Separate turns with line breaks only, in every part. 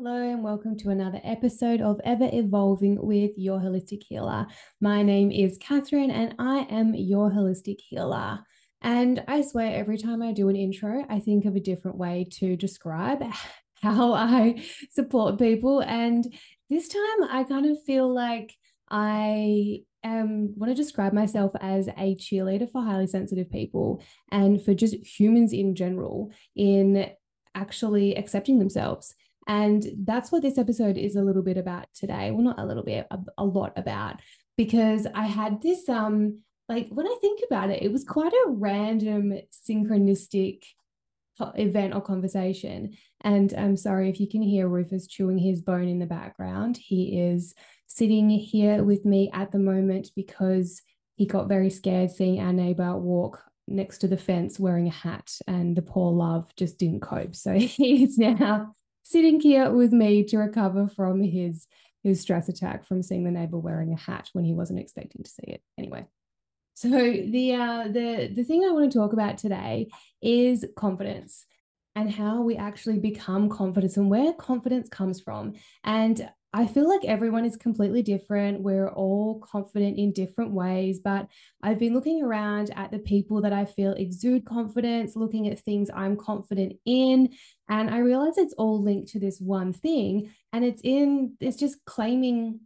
Hello, and welcome to another episode of Ever Evolving with Your Holistic Healer. My name is Catherine, and I am your holistic healer. And I swear, every time I do an intro, I think of a different way to describe how I support people. And this time, I kind of feel like I um, want to describe myself as a cheerleader for highly sensitive people and for just humans in general in actually accepting themselves and that's what this episode is a little bit about today. Well, not a little bit, a, a lot about, because I had this, um, like when I think about it, it was quite a random synchronistic event or conversation. And I'm sorry if you can hear Rufus chewing his bone in the background. He is sitting here with me at the moment because he got very scared seeing our neighbor walk next to the fence wearing a hat, and the poor love just didn't cope. So he's now sitting here with me to recover from his his stress attack from seeing the neighbor wearing a hat when he wasn't expecting to see it. Anyway, so the uh, the the thing I want to talk about today is confidence and how we actually become confident and where confidence comes from. And I feel like everyone is completely different. We're all confident in different ways, but I've been looking around at the people that I feel exude confidence, looking at things I'm confident in, and I realize it's all linked to this one thing. And it's in, it's just claiming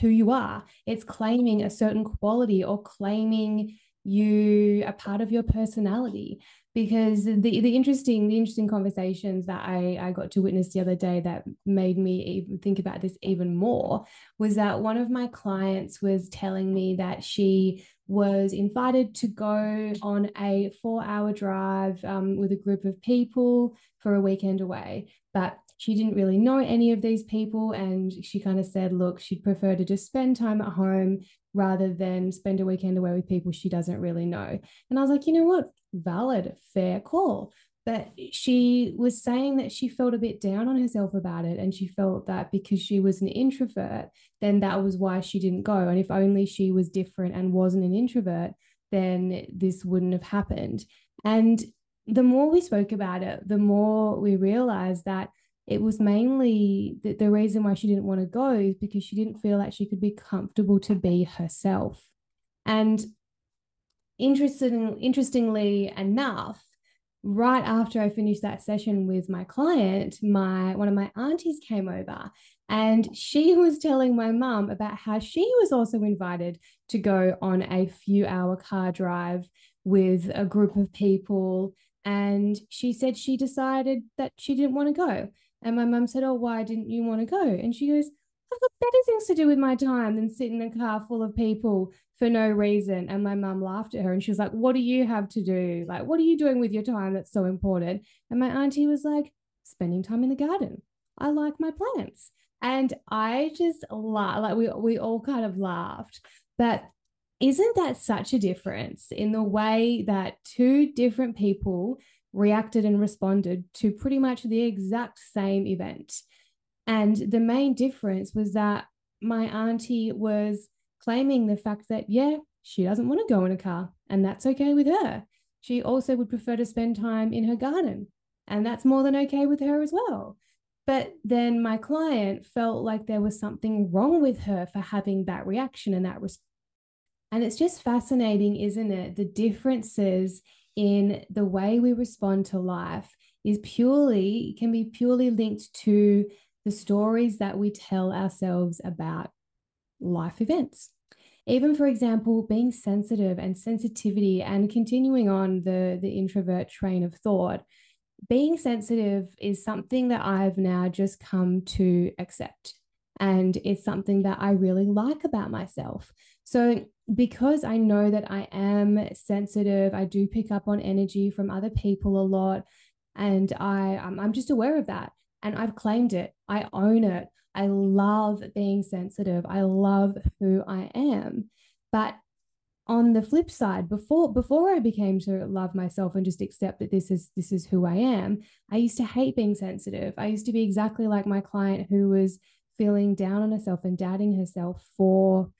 who you are, it's claiming a certain quality or claiming you a part of your personality because the the interesting the interesting conversations that I I got to witness the other day that made me even think about this even more was that one of my clients was telling me that she was invited to go on a four hour drive um, with a group of people for a weekend away but she didn't really know any of these people and she kind of said look she'd prefer to just spend time at home rather than spend a weekend away with people she doesn't really know. And i was like you know what? Valid fair call. But she was saying that she felt a bit down on herself about it and she felt that because she was an introvert then that was why she didn't go. And if only she was different and wasn't an introvert then this wouldn't have happened. And the more we spoke about it the more we realized that it was mainly that the reason why she didn't want to go is because she didn't feel like she could be comfortable to be herself. And interesting, interestingly enough, right after I finished that session with my client, my one of my aunties came over and she was telling my mum about how she was also invited to go on a few hour car drive with a group of people. And she said she decided that she didn't want to go. And my mum said, Oh, why didn't you want to go? And she goes, I've got better things to do with my time than sit in a car full of people for no reason. And my mum laughed at her and she was like, What do you have to do? Like, what are you doing with your time that's so important? And my auntie was like, Spending time in the garden. I like my plants. And I just laughed, like we we all kind of laughed. But isn't that such a difference in the way that two different people reacted and responded to pretty much the exact same event. And the main difference was that my auntie was claiming the fact that, yeah, she doesn't want to go in a car, and that's okay with her. She also would prefer to spend time in her garden, and that's more than okay with her as well. But then my client felt like there was something wrong with her for having that reaction and that response. And it's just fascinating, isn't it? The differences in the way we respond to life is purely can be purely linked to the stories that we tell ourselves about life events. Even for example being sensitive and sensitivity and continuing on the the introvert train of thought being sensitive is something that i've now just come to accept. And it's something that i really like about myself so because I know that I am sensitive, I do pick up on energy from other people a lot. And I, I'm just aware of that. And I've claimed it. I own it. I love being sensitive. I love who I am. But on the flip side, before before I became to love myself and just accept that this is this is who I am, I used to hate being sensitive. I used to be exactly like my client who was feeling down on herself and doubting herself for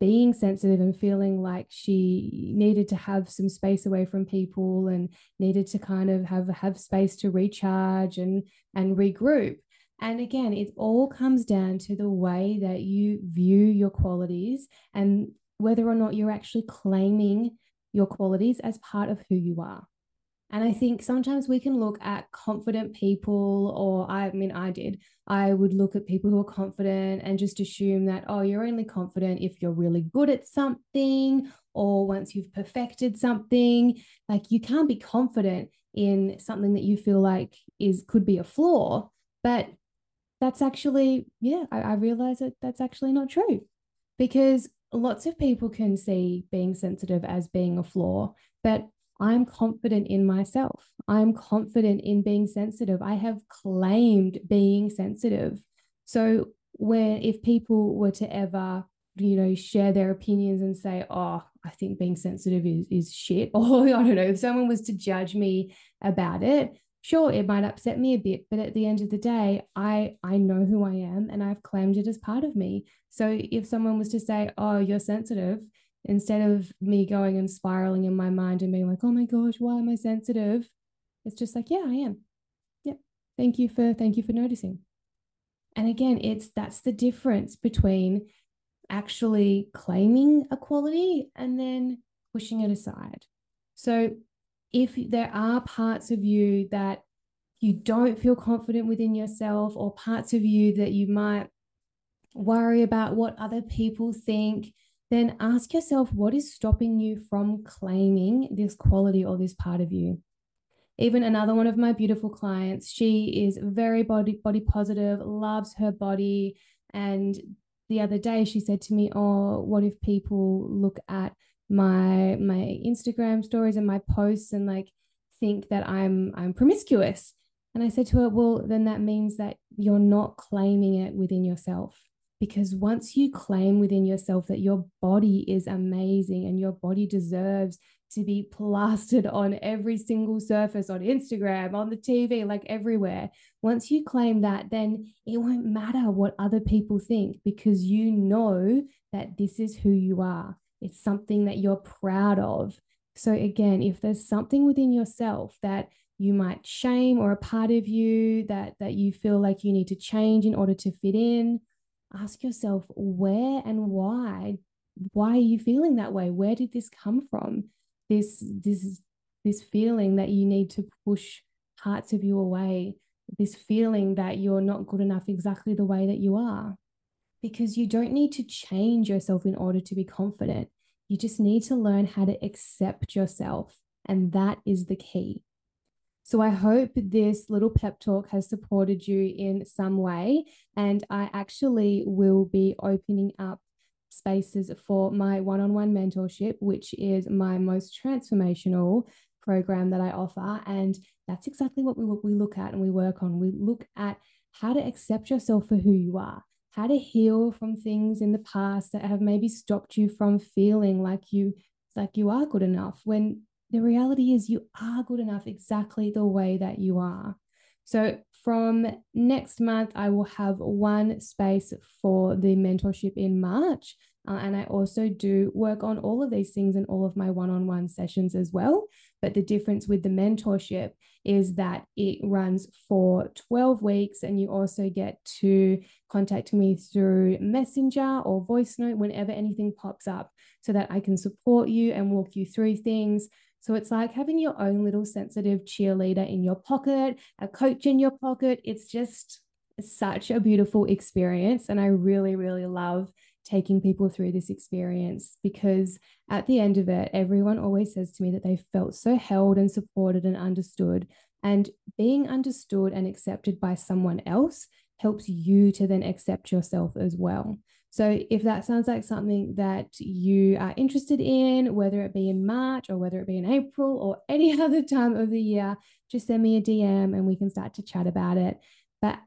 being sensitive and feeling like she needed to have some space away from people and needed to kind of have have space to recharge and and regroup And again, it all comes down to the way that you view your qualities and whether or not you're actually claiming your qualities as part of who you are. And I think sometimes we can look at confident people, or I mean, I did. I would look at people who are confident and just assume that, oh, you're only confident if you're really good at something or once you've perfected something. Like you can't be confident in something that you feel like is could be a flaw. But that's actually, yeah, I, I realize that that's actually not true because lots of people can see being sensitive as being a flaw, but I'm confident in myself. I'm confident in being sensitive. I have claimed being sensitive. So when if people were to ever, you know, share their opinions and say, "Oh, I think being sensitive is is shit," or I don't know, if someone was to judge me about it, sure it might upset me a bit but at the end of the day i i know who i am and i've claimed it as part of me so if someone was to say oh you're sensitive instead of me going and spiraling in my mind and being like oh my gosh why am i sensitive? It's just like yeah i am. Yep. thank you for thank you for noticing. And again it's that's the difference between actually claiming a quality and then pushing it aside. So if there are parts of you that you don't feel confident within yourself or parts of you that you might worry about what other people think, then ask yourself what is stopping you from claiming this quality or this part of you. Even another one of my beautiful clients, she is very body body positive, loves her body and the other day she said to me, "Oh, what if people look at my my Instagram stories and my posts and like think that I'm I'm promiscuous. And I said to her, well, then that means that you're not claiming it within yourself. Because once you claim within yourself that your body is amazing and your body deserves to be plastered on every single surface on Instagram, on the TV, like everywhere. Once you claim that, then it won't matter what other people think because you know that this is who you are. It's something that you're proud of. So, again, if there's something within yourself that you might shame or a part of you that, that you feel like you need to change in order to fit in, ask yourself where and why. Why are you feeling that way? Where did this come from? This, this, this feeling that you need to push parts of you away, this feeling that you're not good enough exactly the way that you are because you don't need to change yourself in order to be confident. You just need to learn how to accept yourself. And that is the key. So I hope this little pep talk has supported you in some way. And I actually will be opening up spaces for my one on one mentorship, which is my most transformational program that I offer. And that's exactly what we, what we look at and we work on. We look at how to accept yourself for who you are how to heal from things in the past that have maybe stopped you from feeling like you like you are good enough when the reality is you are good enough exactly the way that you are so from next month i will have one space for the mentorship in march uh, and I also do work on all of these things in all of my one on one sessions as well. But the difference with the mentorship is that it runs for 12 weeks, and you also get to contact me through Messenger or voice note whenever anything pops up so that I can support you and walk you through things. So it's like having your own little sensitive cheerleader in your pocket, a coach in your pocket. It's just such a beautiful experience. And I really, really love taking people through this experience because at the end of it, everyone always says to me that they felt so held and supported and understood. And being understood and accepted by someone else helps you to then accept yourself as well. So, if that sounds like something that you are interested in, whether it be in March or whether it be in April or any other time of the year, just send me a DM and we can start to chat about it. But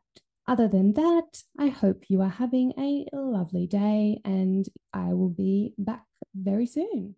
other than that, I hope you are having a lovely day and I will be back very soon.